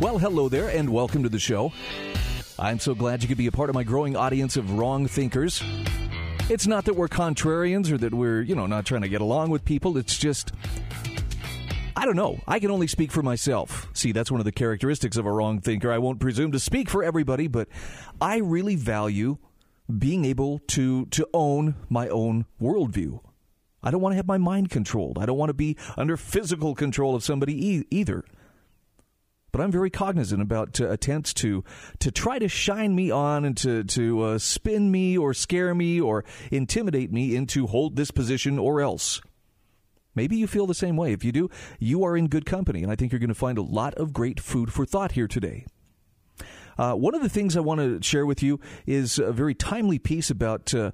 Well, hello there, and welcome to the show. I'm so glad you could be a part of my growing audience of wrong thinkers. It's not that we're contrarians or that we're, you know, not trying to get along with people. It's just, I don't know. I can only speak for myself. See, that's one of the characteristics of a wrong thinker. I won't presume to speak for everybody, but I really value being able to, to own my own worldview. I don't want to have my mind controlled. I don't want to be under physical control of somebody e- either but I'm very cognizant about uh, attempts to to try to shine me on and to to uh, spin me or scare me or intimidate me into hold this position or else. Maybe you feel the same way. If you do, you are in good company, and I think you're going to find a lot of great food for thought here today. Uh, one of the things I want to share with you is a very timely piece about uh,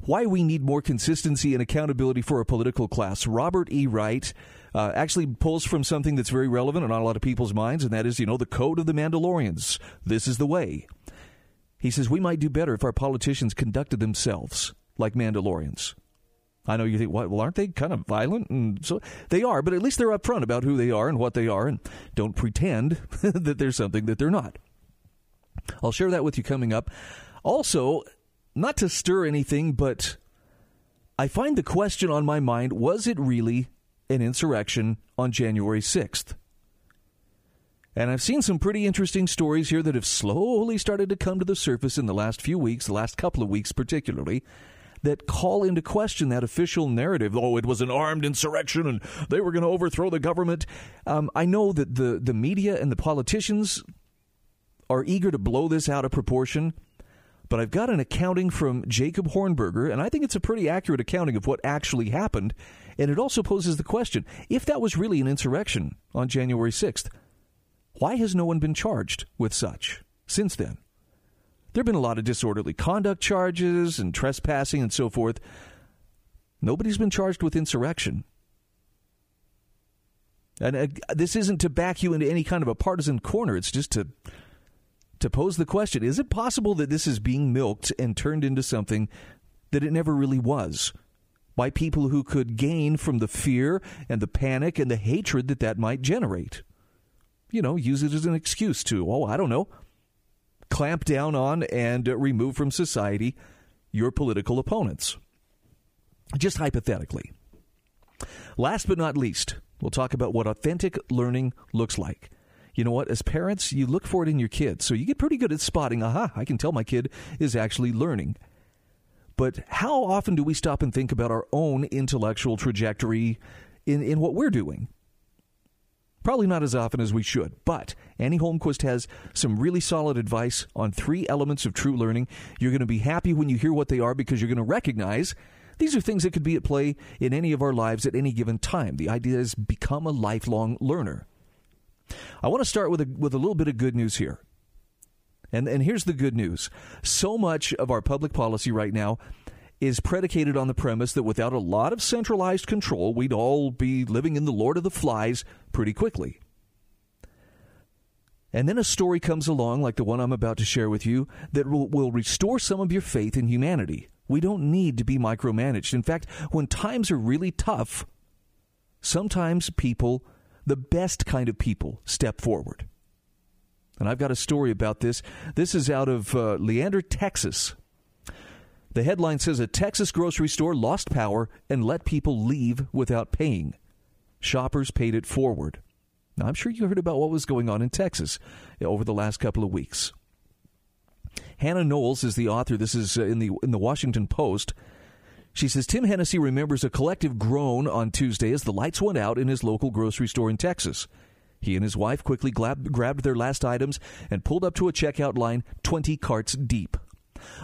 why we need more consistency and accountability for a political class. Robert E. Wright uh, actually pulls from something that's very relevant on a lot of people's minds, and that is, you know, the code of the Mandalorians. This is the way. He says we might do better if our politicians conducted themselves like Mandalorians. I know you think, well, aren't they kind of violent? And so they are, but at least they're upfront about who they are and what they are, and don't pretend that there's something that they're not. I'll share that with you coming up. Also, not to stir anything, but I find the question on my mind was it really an insurrection on January 6th? And I've seen some pretty interesting stories here that have slowly started to come to the surface in the last few weeks, the last couple of weeks particularly, that call into question that official narrative. Oh, it was an armed insurrection and they were going to overthrow the government. Um, I know that the, the media and the politicians are eager to blow this out of proportion. But I've got an accounting from Jacob Hornberger, and I think it's a pretty accurate accounting of what actually happened. And it also poses the question if that was really an insurrection on January 6th, why has no one been charged with such since then? There have been a lot of disorderly conduct charges and trespassing and so forth. Nobody's been charged with insurrection. And uh, this isn't to back you into any kind of a partisan corner. It's just to to pose the question is it possible that this is being milked and turned into something that it never really was? By people who could gain from the fear and the panic and the hatred that that might generate. You know, use it as an excuse to, oh, I don't know, clamp down on and remove from society your political opponents. Just hypothetically. Last but not least, we'll talk about what authentic learning looks like you know what? As parents, you look for it in your kids. So you get pretty good at spotting, aha, I can tell my kid is actually learning. But how often do we stop and think about our own intellectual trajectory in, in what we're doing? Probably not as often as we should, but Annie Holmquist has some really solid advice on three elements of true learning. You're going to be happy when you hear what they are because you're going to recognize these are things that could be at play in any of our lives at any given time. The idea is become a lifelong learner. I want to start with a, with a little bit of good news here. And, and here's the good news. So much of our public policy right now is predicated on the premise that without a lot of centralized control, we'd all be living in the Lord of the Flies pretty quickly. And then a story comes along, like the one I'm about to share with you, that will, will restore some of your faith in humanity. We don't need to be micromanaged. In fact, when times are really tough, sometimes people the best kind of people step forward. And I've got a story about this. This is out of uh, Leander, Texas. The headline says a Texas grocery store lost power and let people leave without paying. Shoppers paid it forward. Now, I'm sure you heard about what was going on in Texas over the last couple of weeks. Hannah Knowles is the author. This is uh, in the in the Washington Post. She says Tim Hennessy remembers a collective groan on Tuesday as the lights went out in his local grocery store in Texas. He and his wife quickly grabbed, their last items and pulled up to a checkout line 20 carts deep.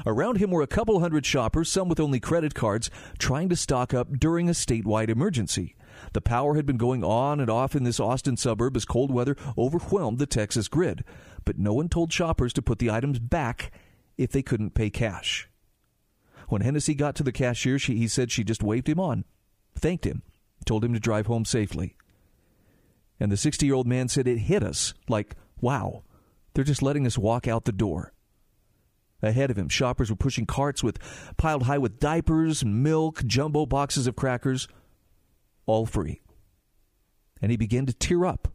Around him were a couple hundred shoppers, some with only credit cards, trying to stock up during a statewide emergency. The power had been going on and off in this Austin suburb as cold weather overwhelmed the Texas grid, but no one told shoppers to put the items back if they couldn't pay cash. When Hennessy got to the cashier, she, he said she just waved him on, thanked him, told him to drive home safely. And the 60 year old man said it hit us like, wow, they're just letting us walk out the door. Ahead of him, shoppers were pushing carts with piled high with diapers, milk, jumbo boxes of crackers, all free. And he began to tear up.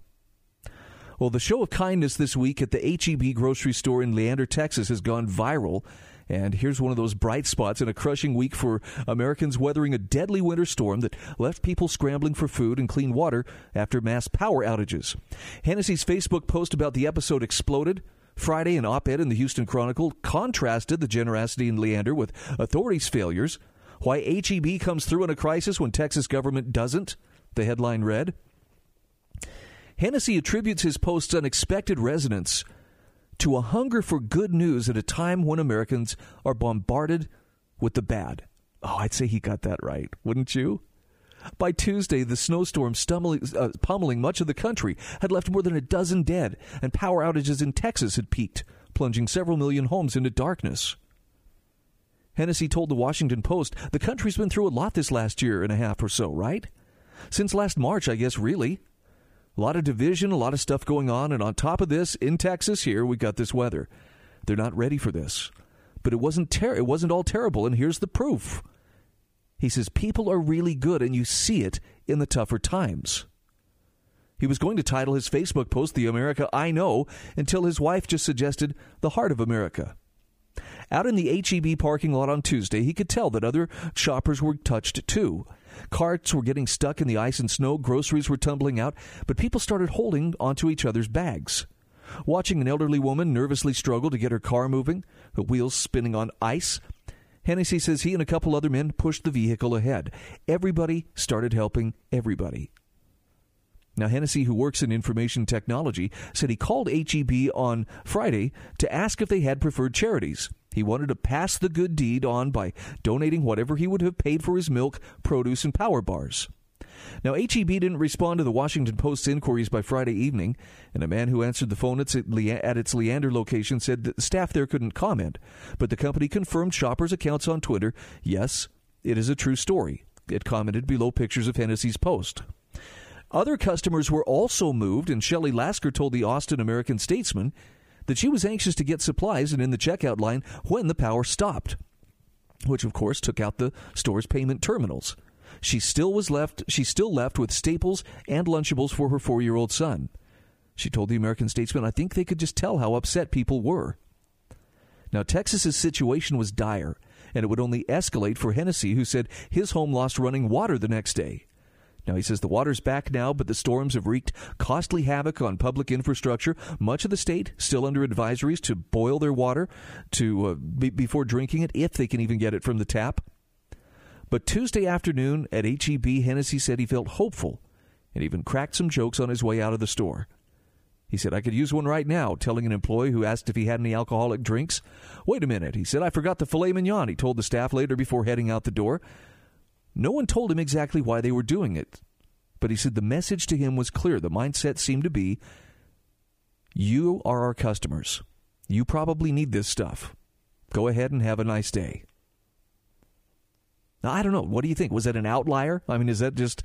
Well, the show of kindness this week at the HEB grocery store in Leander, Texas has gone viral. And here's one of those bright spots in a crushing week for Americans weathering a deadly winter storm that left people scrambling for food and clean water after mass power outages. Hennessy's Facebook post about the episode exploded. Friday, an op ed in the Houston Chronicle contrasted the generosity in Leander with authorities' failures. Why HEB comes through in a crisis when Texas government doesn't, the headline read. Hennessy attributes his post's unexpected resonance to a hunger for good news at a time when Americans are bombarded with the bad. Oh, I'd say he got that right, wouldn't you? By Tuesday, the snowstorm stumbling, uh, pummeling much of the country had left more than a dozen dead, and power outages in Texas had peaked, plunging several million homes into darkness. Hennessy told the Washington Post the country's been through a lot this last year and a half or so, right? Since last March, I guess, really. A lot of division, a lot of stuff going on, and on top of this, in Texas here, we got this weather. They're not ready for this. But it wasn't ter- it wasn't all terrible, and here's the proof. He says people are really good, and you see it in the tougher times. He was going to title his Facebook post The America I Know until his wife just suggested The Heart of America. Out in the HEB parking lot on Tuesday, he could tell that other shoppers were touched too. Carts were getting stuck in the ice and snow, groceries were tumbling out, but people started holding onto each other's bags. Watching an elderly woman nervously struggle to get her car moving, the wheels spinning on ice, Hennessy says he and a couple other men pushed the vehicle ahead. Everybody started helping everybody. Now, Hennessy, who works in information technology, said he called HEB on Friday to ask if they had preferred charities. He wanted to pass the good deed on by donating whatever he would have paid for his milk, produce, and power bars. Now, HEB didn't respond to the Washington Post's inquiries by Friday evening, and a man who answered the phone at its Leander location said that the staff there couldn't comment. But the company confirmed shoppers' accounts on Twitter. Yes, it is a true story. It commented below pictures of Hennessy's post. Other customers were also moved, and Shelley Lasker told the Austin American Statesman that she was anxious to get supplies and in the checkout line when the power stopped, which of course took out the store's payment terminals. She still was left she still left with staples and lunchables for her 4-year-old son. She told the American Statesman, "I think they could just tell how upset people were." Now Texas's situation was dire, and it would only escalate for Hennessy, who said his home lost running water the next day. Now, he says the water's back now, but the storms have wreaked costly havoc on public infrastructure. Much of the state still under advisories to boil their water to uh, be, before drinking it, if they can even get it from the tap. But Tuesday afternoon at HEB, Hennessy said he felt hopeful and even cracked some jokes on his way out of the store. He said, I could use one right now, telling an employee who asked if he had any alcoholic drinks. Wait a minute, he said, I forgot the filet mignon, he told the staff later before heading out the door. No one told him exactly why they were doing it, but he said the message to him was clear. The mindset seemed to be You are our customers. You probably need this stuff. Go ahead and have a nice day. Now, I don't know. What do you think? Was that an outlier? I mean, is that just.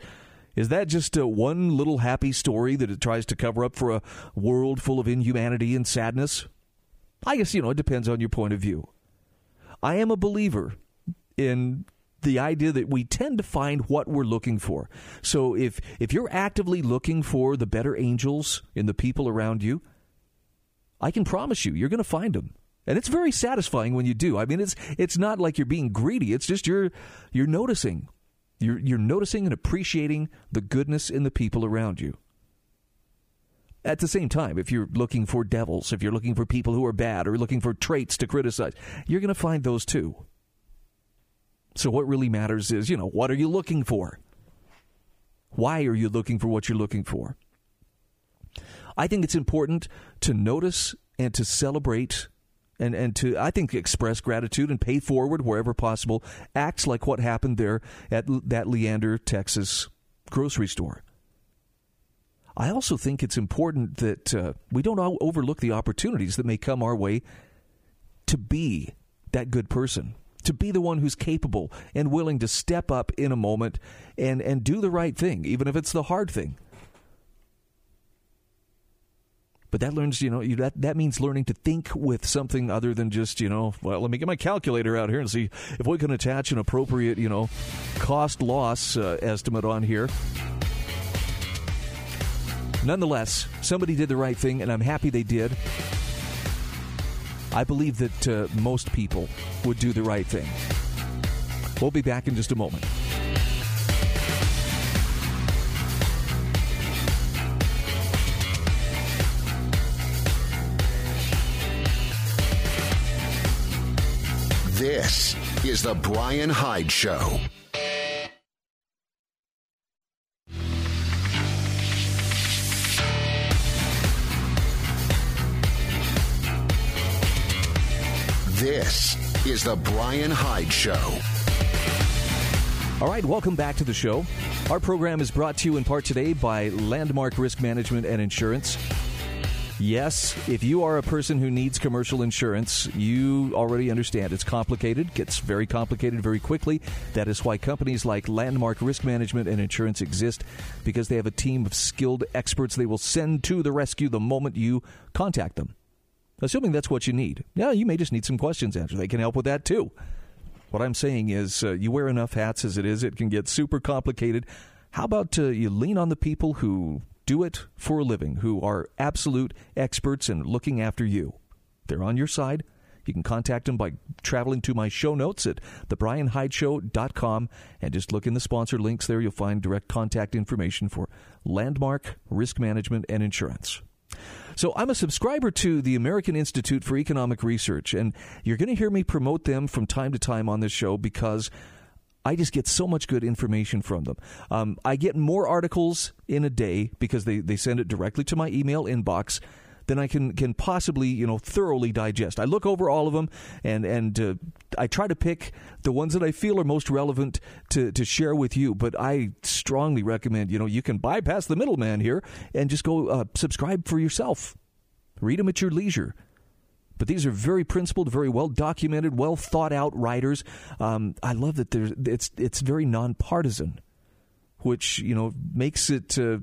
Is that just a one little happy story that it tries to cover up for a world full of inhumanity and sadness? I guess, you know, it depends on your point of view. I am a believer in the idea that we tend to find what we're looking for. So if if you're actively looking for the better angels in the people around you, I can promise you you're going to find them. And it's very satisfying when you do. I mean it's it's not like you're being greedy. It's just you're you're noticing. You're you're noticing and appreciating the goodness in the people around you. At the same time, if you're looking for devils, if you're looking for people who are bad or looking for traits to criticize, you're going to find those too. So, what really matters is, you know, what are you looking for? Why are you looking for what you're looking for? I think it's important to notice and to celebrate and, and to, I think, express gratitude and pay forward wherever possible acts like what happened there at that Leander, Texas grocery store. I also think it's important that uh, we don't overlook the opportunities that may come our way to be that good person, to be the one who's capable and willing to step up in a moment and, and do the right thing, even if it's the hard thing. But that learns, you know, you, that that means learning to think with something other than just, you know, well, let me get my calculator out here and see if we can attach an appropriate, you know, cost loss uh, estimate on here. Nonetheless, somebody did the right thing, and I'm happy they did. I believe that uh, most people would do the right thing. We'll be back in just a moment. This is The Bryan Hyde Show. This is The Bryan Hyde Show. All right, welcome back to the show. Our program is brought to you in part today by Landmark Risk Management and Insurance. Yes, if you are a person who needs commercial insurance, you already understand it's complicated, gets very complicated very quickly. That is why companies like Landmark Risk Management and Insurance exist because they have a team of skilled experts they will send to the rescue the moment you contact them. Assuming that's what you need. Yeah, you may just need some questions answered. They can help with that too. What I'm saying is, uh, you wear enough hats as it is, it can get super complicated. How about uh, you lean on the people who do it for a living, who are absolute experts in looking after you. They're on your side. You can contact them by traveling to my show notes at thebryanhydeshow.com and just look in the sponsor links there. You'll find direct contact information for Landmark Risk Management and Insurance. So I'm a subscriber to the American Institute for Economic Research, and you're going to hear me promote them from time to time on this show because I just get so much good information from them. Um, I get more articles in a day because they, they send it directly to my email inbox than I can can possibly you know thoroughly digest. I look over all of them and and uh, I try to pick the ones that I feel are most relevant to to share with you. But I strongly recommend you know you can bypass the middleman here and just go uh, subscribe for yourself. Read them at your leisure. But these are very principled, very well documented, well thought out writers. Um, I love that there's it's it's very nonpartisan, which you know makes it uh,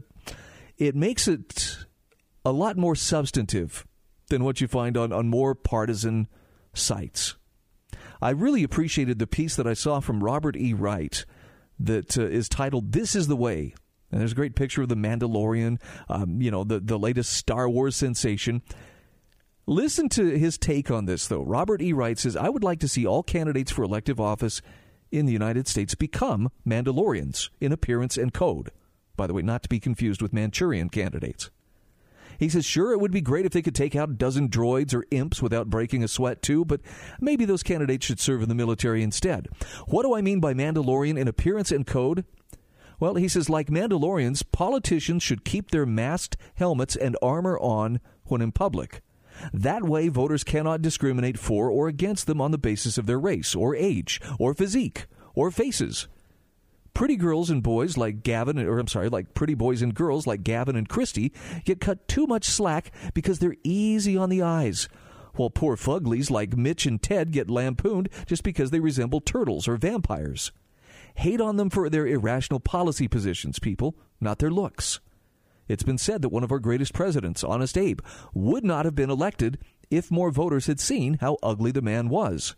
it makes it a lot more substantive than what you find on, on more partisan sites. I really appreciated the piece that I saw from Robert E. Wright that uh, is titled "This Is the Way." And there's a great picture of the Mandalorian, um, you know, the the latest Star Wars sensation. Listen to his take on this, though. Robert E. Wright says, I would like to see all candidates for elective office in the United States become Mandalorians in appearance and code. By the way, not to be confused with Manchurian candidates. He says, sure, it would be great if they could take out a dozen droids or imps without breaking a sweat, too, but maybe those candidates should serve in the military instead. What do I mean by Mandalorian in appearance and code? Well, he says, like Mandalorians, politicians should keep their masked helmets and armor on when in public. That way, voters cannot discriminate for or against them on the basis of their race, or age, or physique, or faces. Pretty girls and boys like Gavin, or I'm sorry, like pretty boys and girls like Gavin and Christy get cut too much slack because they're easy on the eyes, while poor fuglies like Mitch and Ted get lampooned just because they resemble turtles or vampires. Hate on them for their irrational policy positions, people, not their looks. It's been said that one of our greatest presidents, Honest Abe, would not have been elected if more voters had seen how ugly the man was.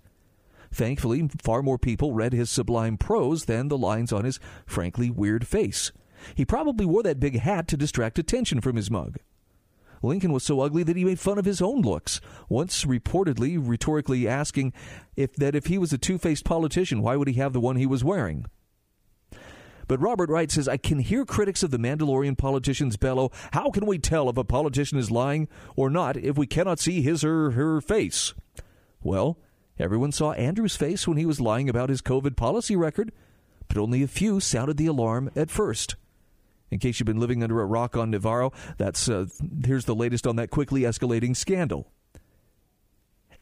Thankfully, far more people read his sublime prose than the lines on his frankly weird face. He probably wore that big hat to distract attention from his mug. Lincoln was so ugly that he made fun of his own looks, once reportedly rhetorically asking if that if he was a two-faced politician, why would he have the one he was wearing? But Robert Wright says, I can hear critics of the Mandalorian politicians bellow, How can we tell if a politician is lying or not if we cannot see his or her face? Well, everyone saw Andrew's face when he was lying about his COVID policy record, but only a few sounded the alarm at first. In case you've been living under a rock on Nevarro, that's uh, here's the latest on that quickly escalating scandal.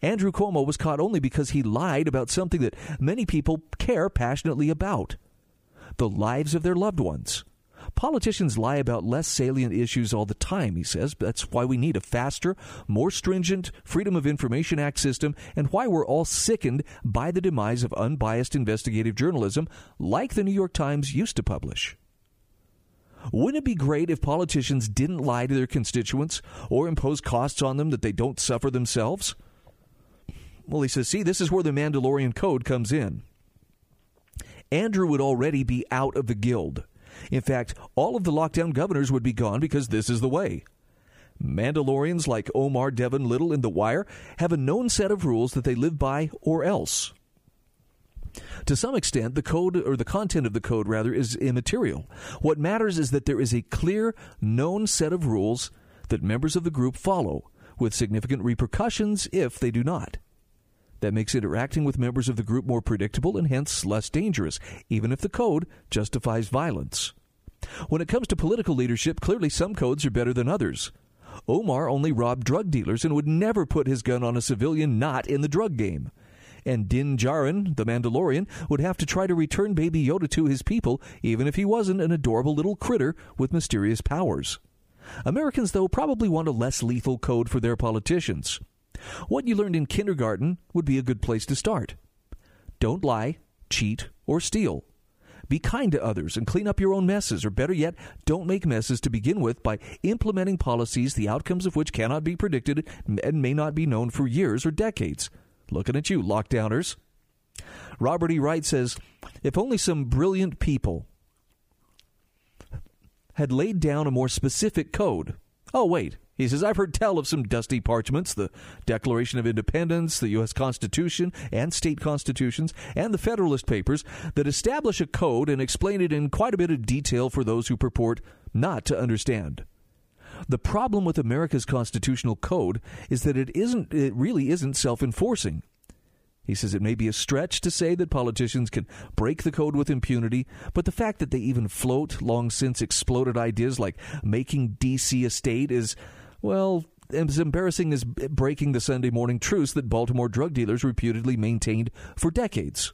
Andrew Cuomo was caught only because he lied about something that many people care passionately about the lives of their loved ones. Politicians lie about less salient issues all the time, he says. That's why we need a faster, more stringent Freedom of Information Act system and why we're all sickened by the demise of unbiased investigative journalism like the New York Times used to publish. Wouldn't it be great if politicians didn't lie to their constituents or impose costs on them that they don't suffer themselves? Well, he says, see, this is where the Mandalorian Code comes in. Andrew would already be out of the guild. In fact, all of the lockdown governors would be gone because this is the way. Mandalorians like Omar Devon Little in The Wire have a known set of rules that they live by or else. To some extent, the code, or the content of the code rather, is immaterial. What matters is that there is a clear, known set of rules that members of the group follow, with significant repercussions if they do not. That makes interacting with members of the group more predictable and hence less dangerous, even if the code justifies violence. When it comes to political leadership, clearly some codes are better than others. Omar only robbed drug dealers and would never put his gun on a civilian not in the drug game. And Din Djarin, the Mandalorian, would have to try to return Baby Yoda to his people, even if he wasn't an adorable little critter with mysterious powers. Americans, though, probably want a less lethal code for their politicians. What you learned in kindergarten would be a good place to start. Don't lie, cheat, or steal. Be kind to others and clean up your own messes, or better yet, don't make messes to begin with by implementing policies the outcomes of which cannot be predicted and may not be known for years or decades. Looking at you, lockdowners. Robert E. Wright says if only some brilliant people had laid down a more specific code. Oh, wait, he says, I've heard tell of some dusty parchments, the Declaration of Independence, the U.S. Constitution, and state constitutions, and the Federalist Papers that establish a code and explain it in quite a bit of detail for those who purport not to understand. The problem with America's constitutional code is that it isn't it really isn't self-enforcing. He says it may be a stretch to say that politicians can break the code with impunity, but the fact that they even float long since exploded ideas like making DC a state is well, as embarrassing as breaking the Sunday morning truce that Baltimore drug dealers reputedly maintained for decades.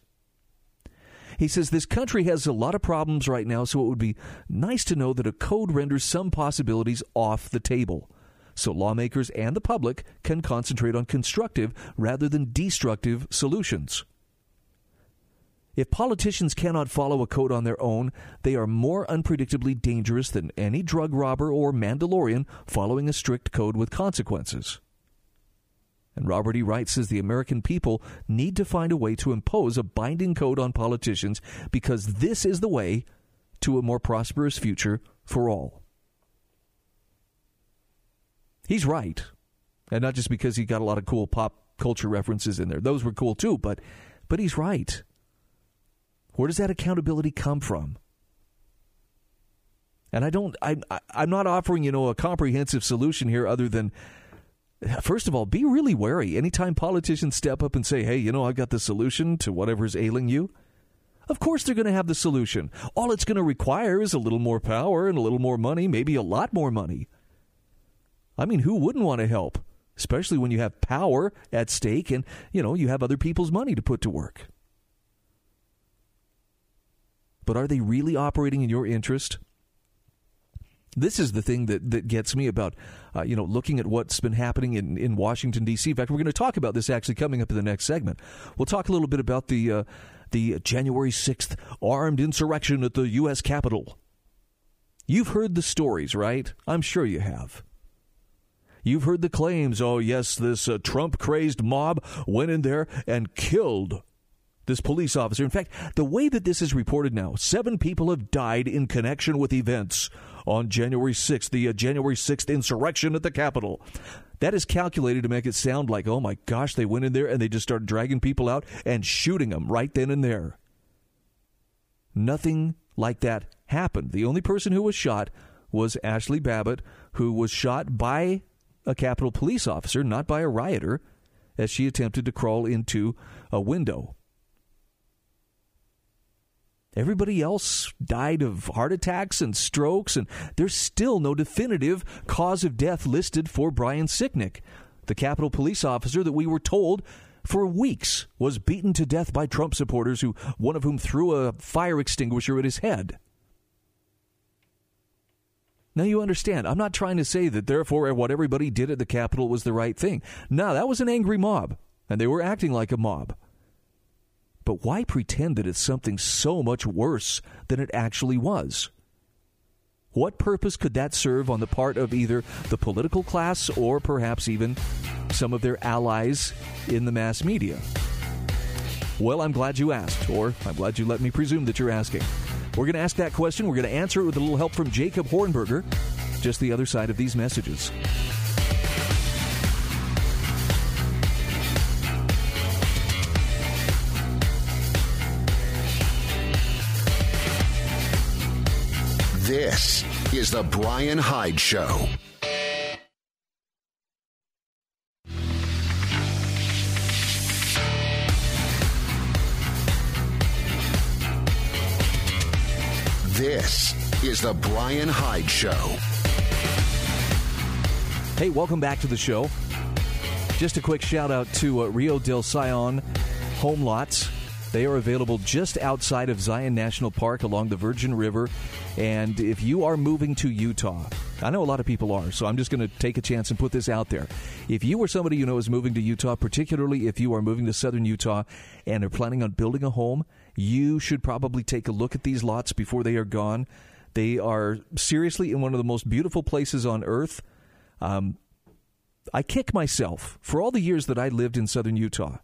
He says this country has a lot of problems right now, so it would be nice to know that a code renders some possibilities off the table. So lawmakers and the public can concentrate on constructive rather than destructive solutions. If politicians cannot follow a code on their own, they are more unpredictably dangerous than any drug robber or Mandalorian following a strict code with consequences. And Robert E. Wright says the American people need to find a way to impose a binding code on politicians because this is the way to a more prosperous future for all. He's right. And not just because he got a lot of cool pop culture references in there. Those were cool too, but but he's right. Where does that accountability come from? And I don't. I, I'm not offering you know a comprehensive solution here, other than first of all, be really wary. Anytime politicians step up and say, "Hey, you know, I've got the solution to whatever's ailing you," of course they're going to have the solution. All it's going to require is a little more power and a little more money, maybe a lot more money. I mean, who wouldn't want to help? Especially when you have power at stake and, you know, you have other people's money to put to work. But are they really operating in your interest? This is the thing that, that gets me about, uh, you know, looking at what's been happening in, in Washington D.C. In fact, we're going to talk about this actually coming up in the next segment. We'll talk a little bit about the uh, the January sixth armed insurrection at the U.S. Capitol. You've heard the stories, right? I'm sure you have. You've heard the claims. Oh, yes, this uh, Trump crazed mob went in there and killed this police officer. In fact, the way that this is reported now, seven people have died in connection with events on January 6th, the uh, January 6th insurrection at the Capitol. That is calculated to make it sound like, oh my gosh, they went in there and they just started dragging people out and shooting them right then and there. Nothing like that happened. The only person who was shot was Ashli Babbitt, who was shot by a Capitol police officer, not by a rioter, as she attempted to crawl into a window. Everybody else died of heart attacks and strokes, and there's still no definitive cause of death listed for Brian Sicknick, the Capitol police officer that we were told for weeks was beaten to death by Trump supporters, who one of whom threw a fire extinguisher at his head. Now you understand, I'm not trying to say that therefore what everybody did at the Capitol was the right thing. No, that was an angry mob, and they were acting like a mob. But why pretend that it's something so much worse than it actually was? What purpose could that serve on the part of either the political class or perhaps even some of their allies in the mass media? Well, I'm glad you asked, or I'm glad you let me presume that you're asking. We're going to ask that question. We're going to answer it with a little help from Jacob Hornberger, just the other side of these messages. This is The Bryan Hyde Show. This is The Bryan Hyde Show. Hey, welcome back to the show. Just a quick shout out to uh, Rio del Sion home lots. They are available just outside of Zion National Park along the Virgin River. And if you are moving to Utah, I know a lot of people are, so I'm just going to take a chance and put this out there. If you or somebody you know is moving to Utah, particularly if you are moving to southern Utah and are planning on building a home, you should probably take a look at these lots before they are gone. They are seriously in one of the most beautiful places on earth. Um, I kick myself for all the years that I lived in southern Utah.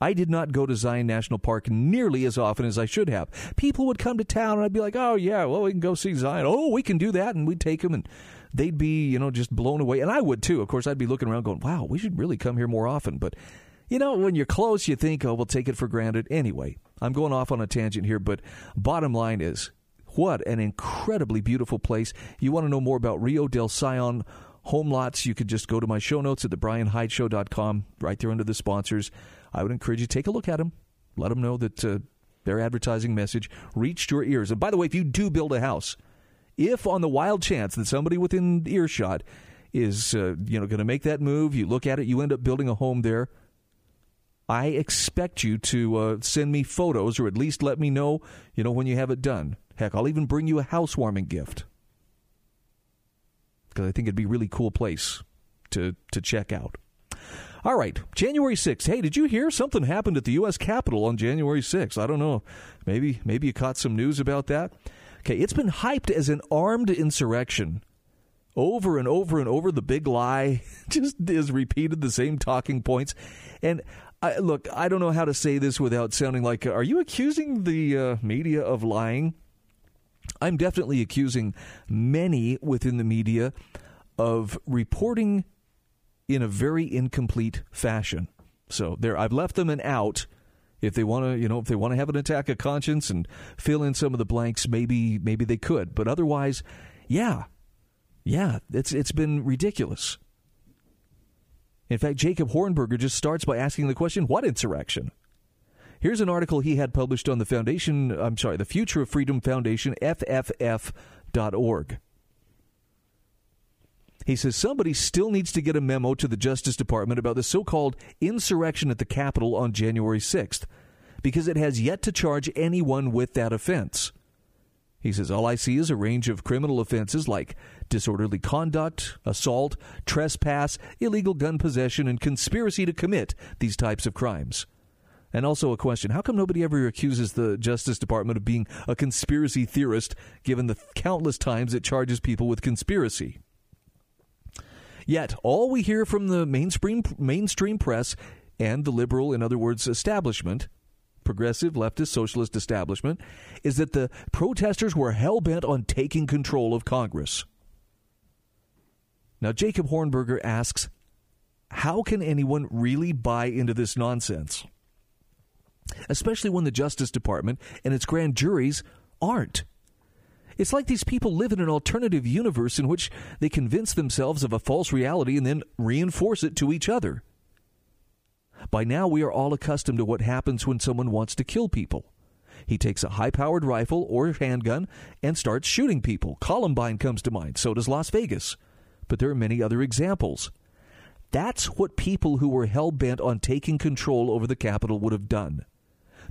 I did not go to Zion National Park nearly as often as I should have. People would come to town and I'd be like, "Oh yeah, well we can go see Zion. Oh, we can do that." And we'd take them and they'd be, you know, just blown away. And I would too. Of course, I'd be looking around going, "Wow, we should really come here more often." But you know, when you're close, you think, "Oh, we'll take it for granted." Anyway, I'm going off on a tangent here, but bottom line is, what an incredibly beautiful place. You want to know more about Rio del Sion home lots, you could just go to my show notes at thebryanhydeshow.com, right there under the sponsors. I would encourage you to take a look at them. Let them know that uh, their advertising message reached your ears. And by the way, if you do build a house, if on the wild chance that somebody within earshot is uh, you know going to make that move, you look at it, you end up building a home there. I expect you to uh, send me photos, or at least let me know, you know, when you have it done. Heck, I'll even bring you a housewarming gift because I think it'd be a really cool place to to check out. All right, January 6th. Hey, did you hear something happened at the U.S. Capitol on January 6th? I don't know. Maybe maybe you caught some news about that. Okay, it's been hyped as an armed insurrection. Over and over and over, the big lie just is repeated the same talking points. And I, look, I don't know how to say this without sounding like, are you accusing the uh, media of lying? I'm definitely accusing many within the media of reporting in a very incomplete fashion. So there, I've left them an out. If they want to, you know, if they want to have an attack of conscience and fill in some of the blanks, maybe maybe they could. But otherwise, yeah, yeah, it's it's been ridiculous. In fact, Jacob Hornberger just starts by asking the question, "What insurrection?" Here's an article he had published on the Foundation, I'm sorry, the Future of Freedom Foundation, FFF.org. He says somebody still needs to get a memo to the Justice Department about the so called insurrection at the Capitol on January 6th, because it has yet to charge anyone with that offense. He says, All I see is a range of criminal offenses like disorderly conduct, assault, trespass, illegal gun possession, and conspiracy to commit these types of crimes. And also a question how come nobody ever accuses the Justice Department of being a conspiracy theorist, given the countless times it charges people with conspiracy? Yet, all we hear from the mainstream, mainstream press and the liberal, in other words, establishment, progressive, leftist, socialist establishment, is that the protesters were hell bent on taking control of Congress. Now, Jacob Hornberger asks, how can anyone really buy into this nonsense? especially when the Justice Department and its grand juries aren't. It's like these people live in an alternative universe in which they convince themselves of a false reality and then reinforce it to each other. By now, we are all accustomed to what happens when someone wants to kill people. He takes a high powered rifle or handgun and starts shooting people. Columbine comes to mind, so does Las Vegas. But there are many other examples. That's what people who were hell bent on taking control over the Capitol would have done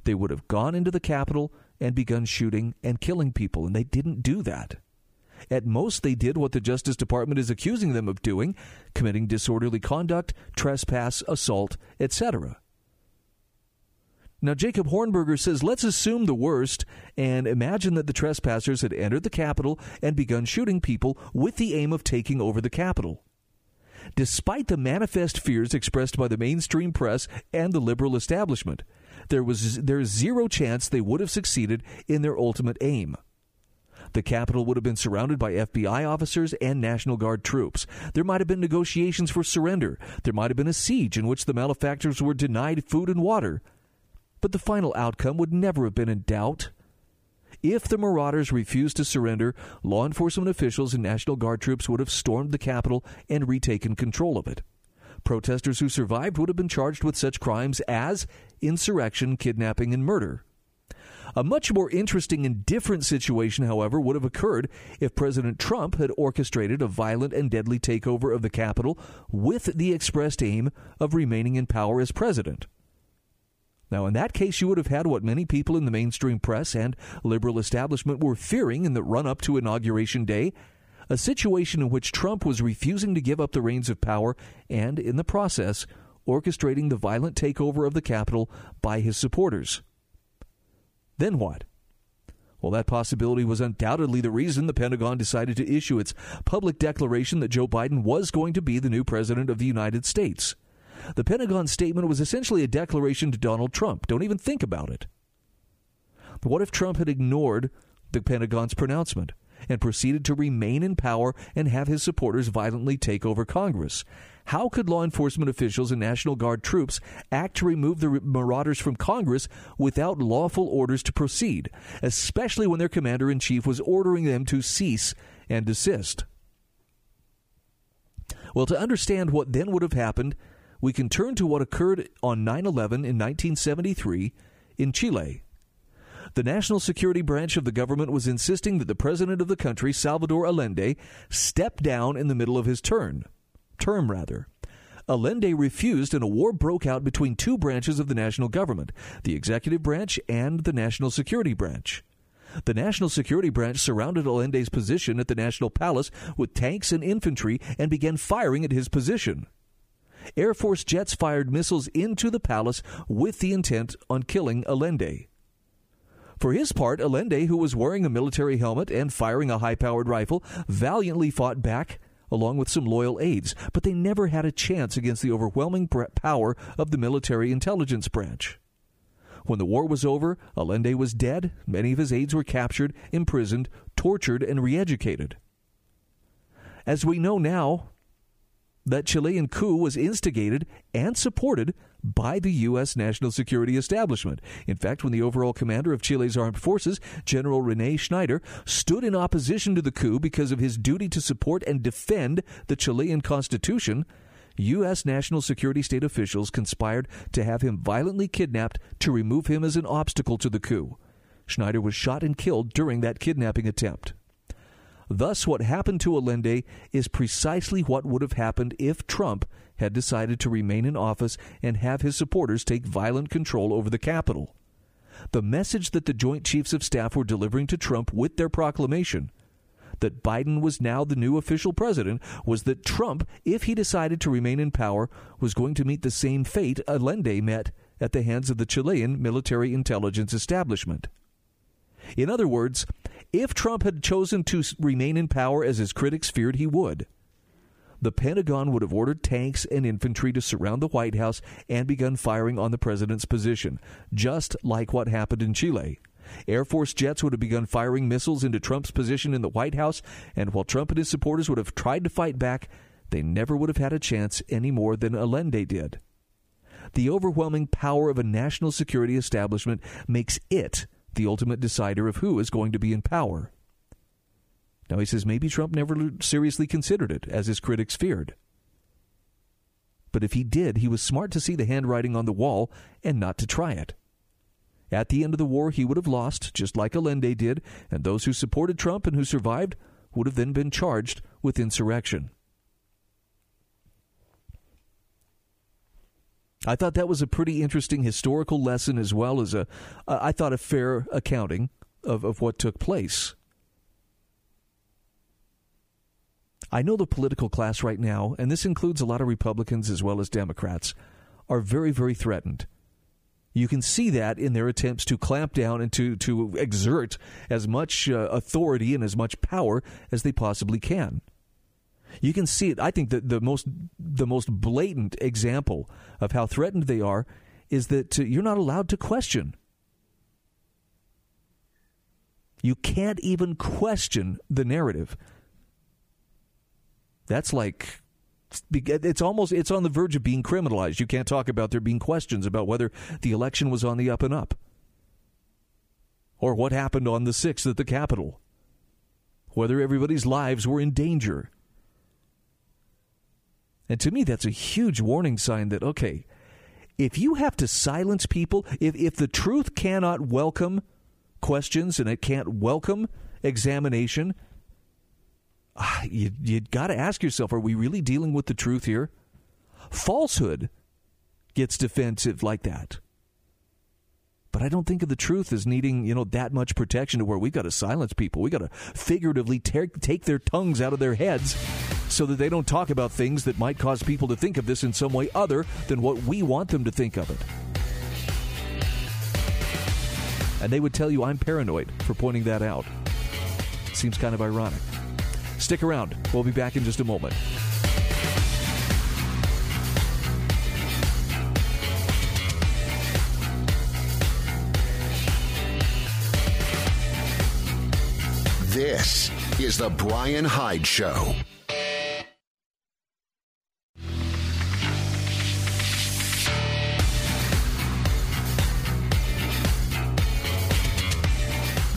they would have gone into the Capitol and begun shooting and killing people, and they didn't do that. At most, they did what the Justice Department is accusing them of doing committing disorderly conduct, trespass, assault, etc. Now, Jacob Hornberger says, let's assume the worst and imagine that the trespassers had entered the Capitol and begun shooting people with the aim of taking over the Capitol. Despite the manifest fears expressed by the mainstream press and the liberal establishment, there was there is zero chance they would have succeeded in their ultimate aim. The Capitol would have been surrounded by FBI officers and National Guard troops. There might have been negotiations for surrender. There might have been a siege in which the malefactors were denied food and water but the final outcome would never have been in doubt. If the marauders refused to surrender, law enforcement officials and National Guard troops would have stormed the Capitol and retaken control of it. Protesters who survived would have been charged with such crimes as insurrection, kidnapping, and murder. A much more interesting and different situation, however, would have occurred if President Trump had orchestrated a violent and deadly takeover of the Capitol with the expressed aim of remaining in power as president. Now, in that case, you would have had what many people in the mainstream press and liberal establishment were fearing in the run up to Inauguration Day a situation in which Trump was refusing to give up the reins of power and, in the process, orchestrating the violent takeover of the Capitol by his supporters. Then what? Well, that possibility was undoubtedly the reason the Pentagon decided to issue its public declaration that Joe Biden was going to be the new president of the United States. The Pentagon statement was essentially a declaration to Donald Trump. Don't even think about it. But what if Trump had ignored the Pentagon's pronouncement and proceeded to remain in power and have his supporters violently take over Congress? How could law enforcement officials and National Guard troops act to remove the marauders from Congress without lawful orders to proceed, especially when their commander in chief was ordering them to cease and desist? Well, to understand what then would have happened we can turn to what occurred on 9 11 in 1973 in Chile. The National Security Branch of the government was insisting that the president of the country, Salvador Allende, step down in the middle of his turn. Term, rather. Allende refused, and a war broke out between two branches of the national government the executive branch and the National Security Branch. The National Security Branch surrounded Allende's position at the National Palace with tanks and infantry and began firing at his position. Air Force jets fired missiles into the palace with the intent on killing Allende. For his part, Allende, who was wearing a military helmet and firing a high powered rifle, valiantly fought back along with some loyal aides, but they never had a chance against the overwhelming power of the military intelligence branch. When the war was over, Allende was dead, many of his aides were captured, imprisoned, tortured, and re educated. As we know now, that Chilean coup was instigated and supported by the U.S. national security establishment. In fact, when the overall commander of Chile's armed forces, General Rene Schneider, stood in opposition to the coup because of his duty to support and defend the Chilean constitution, U.S. national security state officials conspired to have him violently kidnapped to remove him as an obstacle to the coup. Schneider was shot and killed during that kidnapping attempt. Thus, what happened to Allende is precisely what would have happened if Trump had decided to remain in office and have his supporters take violent control over the Capitol. The message that the Joint Chiefs of Staff were delivering to Trump with their proclamation that Biden was now the new official president was that Trump, if he decided to remain in power, was going to meet the same fate Allende met at the hands of the Chilean military intelligence establishment. In other words, if Trump had chosen to remain in power as his critics feared he would, the Pentagon would have ordered tanks and infantry to surround the White House and begun firing on the president's position, just like what happened in Chile. Air Force jets would have begun firing missiles into Trump's position in the White House, and while Trump and his supporters would have tried to fight back, they never would have had a chance any more than Allende did. The overwhelming power of a national security establishment makes it the ultimate decider of who is going to be in power. Now, he says maybe Trump never seriously considered it, as his critics feared. But if he did, he was smart to see the handwriting on the wall and not to try it. At the end of the war, he would have lost, just like Allende did, and those who supported Trump and who survived would have then been charged with insurrection. I thought that was a pretty interesting historical lesson as well as a, I thought, a fair accounting of, of what took place. I know the political class right now, and this includes a lot of Republicans as well as Democrats, are very, very threatened. You can see that in their attempts to clamp down and to, to exert as much uh, authority and as much power as they possibly can. You can see it. I think that the most the most blatant example of how threatened they are is that uh, you're not allowed to question. You can't even question the narrative. That's like it's almost it's on the verge of being criminalized. You can't talk about there being questions about whether the election was on the up and up or what happened on the 6th at the Capitol, whether everybody's lives were in danger. And to me, that's a huge warning sign that, okay, if you have to silence people, if, if the truth cannot welcome questions and it can't welcome examination, ah, you you got to ask yourself: Are we really dealing with the truth here? Falsehood gets defensive like that, but I don't think of the truth as needing you know that much protection to where we've got to silence people. We've got to figuratively take their tongues out of their heads so that they don't talk about things that might cause people to think of this in some way other than what we want them to think of it. And they would tell you I'm paranoid for pointing that out. Seems kind of ironic. Stick around. We'll be back in just a moment. This is The Bryan Hyde Show.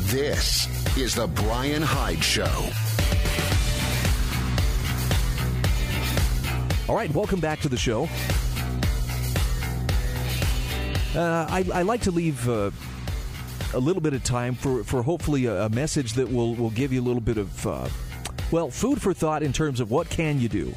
This is The Bryan Hyde Show. All right, welcome back to the show. Uh, I, I, like to leave uh, a little bit of time for, for hopefully a, a, message that will, will give you a little bit of, uh, well, food for thought in terms of what can you do.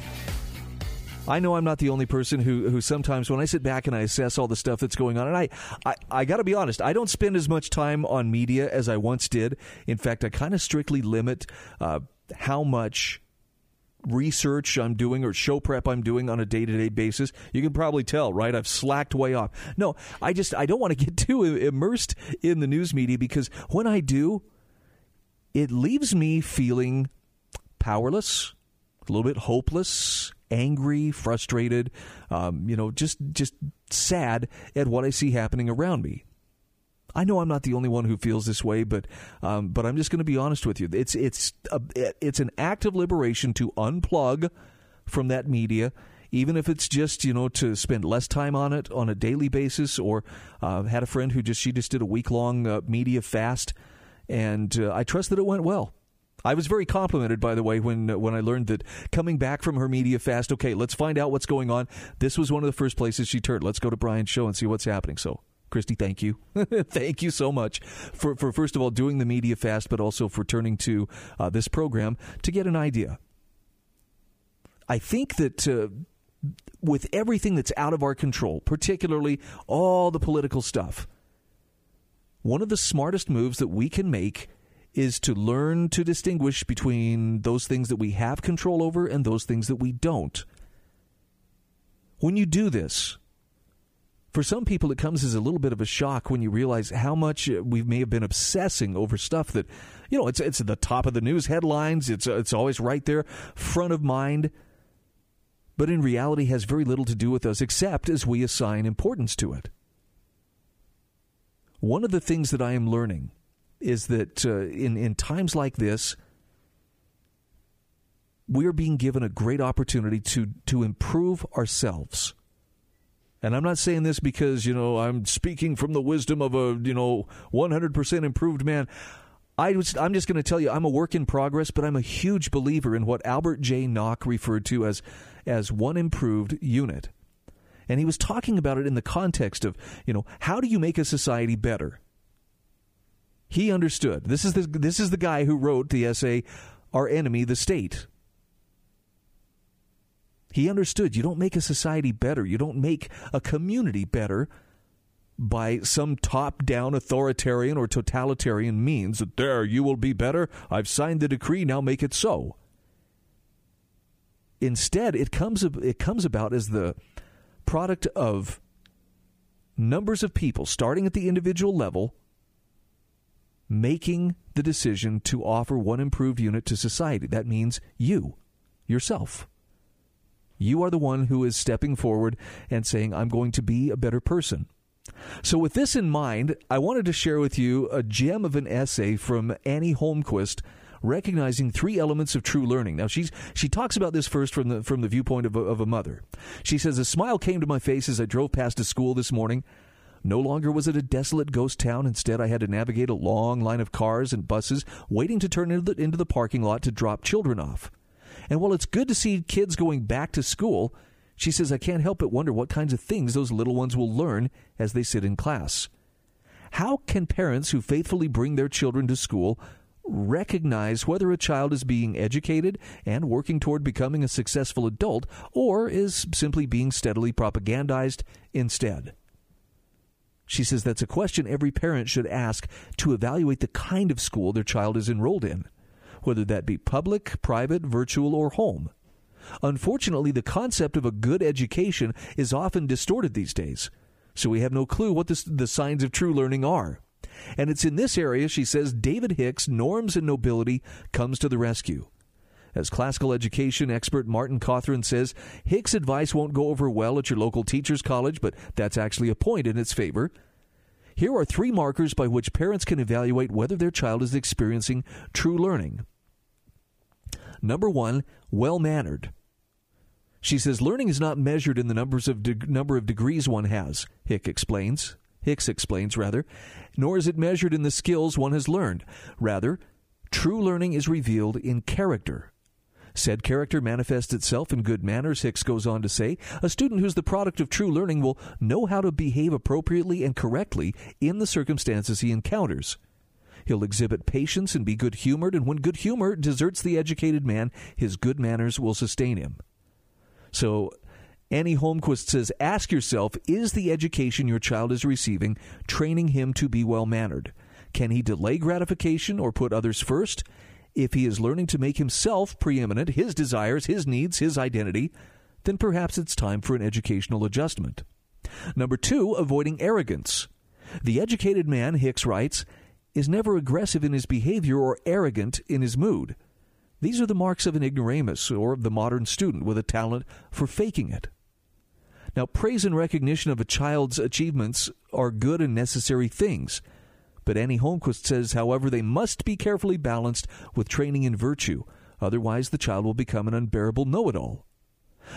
I know I'm not the only person who, who sometimes when I sit back and I assess all the stuff that's going on, and I, I, I got to be honest, I don't spend as much time on media as I once did. In fact, I kind of strictly limit uh, how much research I'm doing or show prep I'm doing on a day to day basis. You can probably tell, right? I've slacked way off. No, I just I don't want to get too immersed in the news media because when I do, it leaves me feeling powerless, a little bit hopeless, angry, frustrated, um, you know, just just sad at what I see happening around me. I know I'm not the only one who feels this way, but um, but I'm just going to be honest with you. It's it's a, it's an act of liberation to unplug from that media, even if it's just you know to spend less time on it on a daily basis. Or uh, had a friend who just she just did a week long uh, media fast, and uh, I trust that it went well. I was very complimented, by the way, when when I learned that coming back from her media fast. Okay, let's find out what's going on. This was one of the first places she turned. Let's go to Bryan's show and see what's happening. So. Christy, thank you. thank you so much for, for, first of all, doing the media fast, but also for turning to uh, this program to get an idea. I think that uh, with everything that's out of our control, particularly all the political stuff, one of the smartest moves that we can make is to learn to distinguish between those things that we have control over and those things that we don't. When you do this, for some people, it comes as a little bit of a shock when you realize how much we may have been obsessing over stuff that, you know, it's it's at the top of the news headlines. It's it's always right there, front of mind, but in reality has very little to do with us except as we assign importance to it. One of the things that I am learning is that uh, in in times like this, we are being given a great opportunity to to improve ourselves. And I'm not saying this because you know I'm speaking from the wisdom of a you know 100% improved man. I was, I'm just going to tell you I'm a work in progress, but I'm a huge believer in what Albert J. Nock referred to as as one improved unit. And he was talking about it in the context of, you know, how do you make a society better? He understood. This is the, this is the guy who wrote the essay, Our Enemy, the State. He understood you don't make a society better, you don't make a community better by some top down authoritarian or totalitarian means that there you will be better. I've signed the decree, now make it so. Instead, it comes it comes about as the product of numbers of people starting at the individual level making the decision to offer one improved unit to society. That means you, yourself. You are the one who is stepping forward and saying, I'm going to be a better person. So, with this in mind, I wanted to share with you a gem of an essay from Annie Holmquist recognizing three elements of true learning. Now she's she talks about this first from the from the viewpoint of a, of a mother. She says a smile came to my face as I drove past a school this morning. No longer was it a desolate ghost town. Instead, I had to navigate a long line of cars and buses waiting to turn into the, into the parking lot to drop children off. And while it's good to see kids going back to school, she says, I can't help but wonder what kinds of things those little ones will learn as they sit in class. How can parents who faithfully bring their children to school recognize whether a child is being educated and working toward becoming a successful adult or is simply being steadily propagandized instead? She says that's a question every parent should ask to evaluate the kind of school their child is enrolled in, whether that be public, private, virtual, or home. Unfortunately, the concept of a good education is often distorted these days, so we have no clue what the, the signs of true learning are. And it's in this area, she says, David Hicks, Norms and Nobility, comes to the rescue. As classical education expert Martin Cothran says, Hicks' advice won't go over well at your local teacher's college, but that's actually a point in its favor. Here are three markers by which parents can evaluate whether their child is experiencing true learning. Number one, well mannered. She says learning is not measured in the numbers of de- number of degrees one has. Hick explains. Hicks explains rather, nor is it measured in the skills one has learned. Rather, true learning is revealed in character. Said character manifests itself in good manners, Hicks goes on to say. A student who's the product of true learning will know how to behave appropriately and correctly in the circumstances he encounters. He'll exhibit patience and be good humored, and when good humor deserts the educated man, his good manners will sustain him. So, Annie Holmquist says, ask yourself, is the education your child is receiving training him to be well mannered? Can he delay gratification or put others first? If he is learning to make himself preeminent, his desires, his needs, his identity, then perhaps it's time for an educational adjustment. Number two, avoiding arrogance. The educated man, Hicks writes, is never aggressive in his behavior or arrogant in his mood. These are the marks of an ignoramus or of the modern student with a talent for faking it. Now, praise and recognition of a child's achievements are good and necessary things. But Annie Holmquist says, however, they must be carefully balanced with training in virtue. Otherwise, the child will become an unbearable know it all.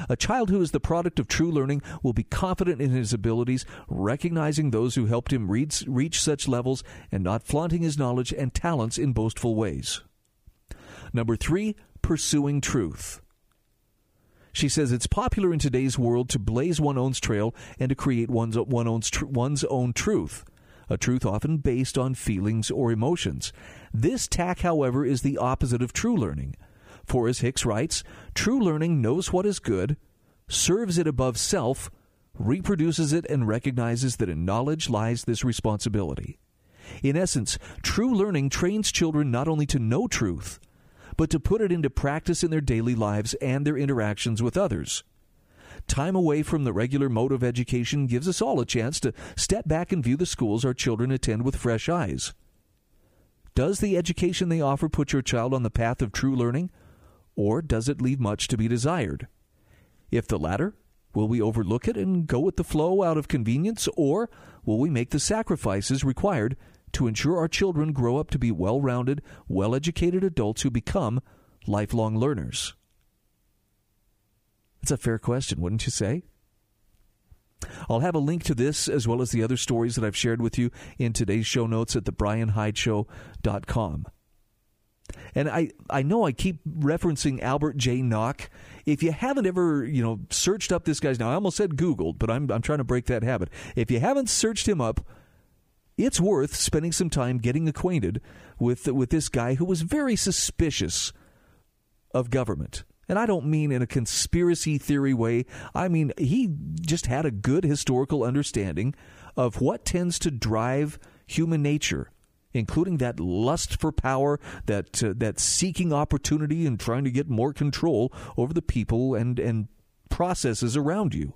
A child who is the product of true learning will be confident in his abilities, recognizing those who helped him reach, reach such levels, and not flaunting his knowledge and talents in boastful ways. Number three, pursuing truth. She says it's popular in today's world to blaze one's own trail and to create one's, one's, one's own truth a truth often based on feelings or emotions. This tack, however, is the opposite of true learning. For as Hicks writes, true learning knows what is good, serves it above self, reproduces it, and recognizes that in knowledge lies this responsibility. In essence, true learning trains children not only to know truth, but to put it into practice in their daily lives and their interactions with others. Time away from the regular mode of education gives us all a chance to step back and view the schools our children attend with fresh eyes. Does the education they offer put your child on the path of true learning, or does it leave much to be desired? If the latter, will we overlook it and go with the flow out of convenience, or will we make the sacrifices required to ensure our children grow up to be well rounded, well educated adults who become lifelong learners? That's a fair question, wouldn't you say? I'll have a link to this as well as the other stories that I've shared with you in today's show notes at thebryanhydeshow.com. And I, I know I keep referencing Albert J. Nock. If you haven't ever, you know, searched up this guy's now, I almost said Googled, but I'm, I'm trying to break that habit. If you haven't searched him up, it's worth spending some time getting acquainted with with this guy who was very suspicious of government. And I don't mean in a conspiracy theory way. I mean, he just had a good historical understanding of what tends to drive human nature including that lust for power, that uh, that seeking opportunity and trying to get more control over the people and and processes around you.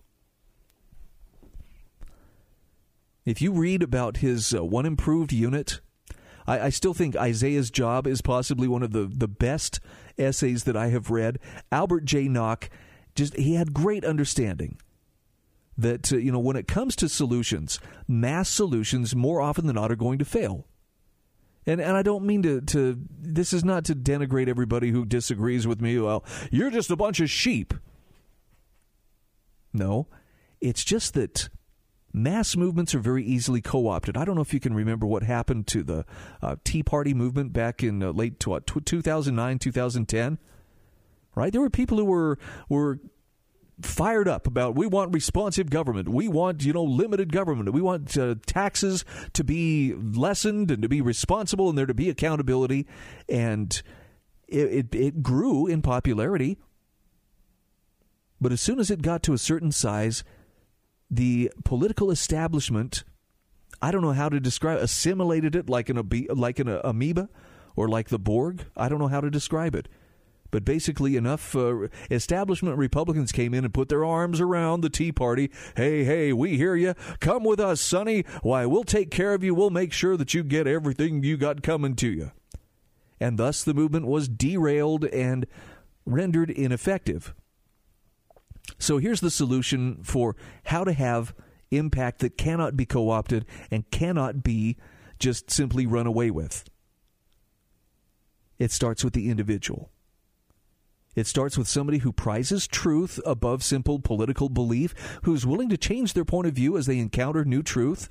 If you read about his uh, one improved unit, I, I, still think Isaiah's Job is possibly one of the, the best essays that I have read. Albert J. Nock, just he had great understanding that uh, you know when it comes to solutions, mass solutions more often than not are going to fail. And and I don't mean to to this is not to denigrate everybody who disagrees with me. Well, you're just a bunch of sheep. No, it's just that mass movements are very easily co-opted. I don't know if you can remember what happened to the uh, Tea Party movement back in uh, late what, 2009, 2010. Right, there were people who were were fired up about we want responsive government. We want, you know, limited government. We want uh, taxes to be lessened and to be responsible and there to be accountability. And it, it, it grew in popularity. But as soon as it got to a certain size, the political establishment, I don't know how to describe, assimilated it like an, like an amoeba or like the Borg. I don't know how to describe it but basically, enough uh, establishment Republicans came in and put their arms around the Tea Party. Hey, hey, we hear you. Come with us, Sonny. Why, we'll take care of you. We'll make sure that you get everything you got coming to you. And thus the movement was derailed and rendered ineffective. So here's the solution for how to have impact that cannot be co opted and cannot be just simply run away with. It starts with the individual. It starts with somebody who prizes truth above simple political belief, who's willing to change their point of view as they encounter new truth,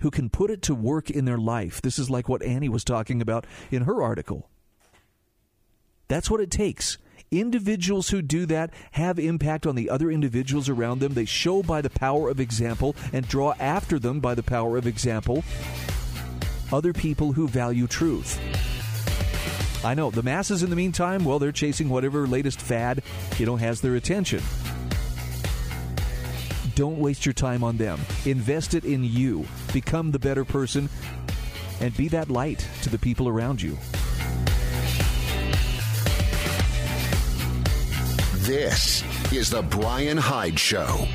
who can put it to work in their life. This is like what Annie was talking about in her article. That's what it takes. Individuals who do that have impact on the other individuals around them. They show by the power of example and draw after them by the power of example other people who value truth. I know. The masses, in the meantime, well, they're chasing whatever latest fad, you know, has their attention. Don't waste your time on them. Invest it in you. Become the better person and be that light to the people around you. This is the Bryan Hyde Show.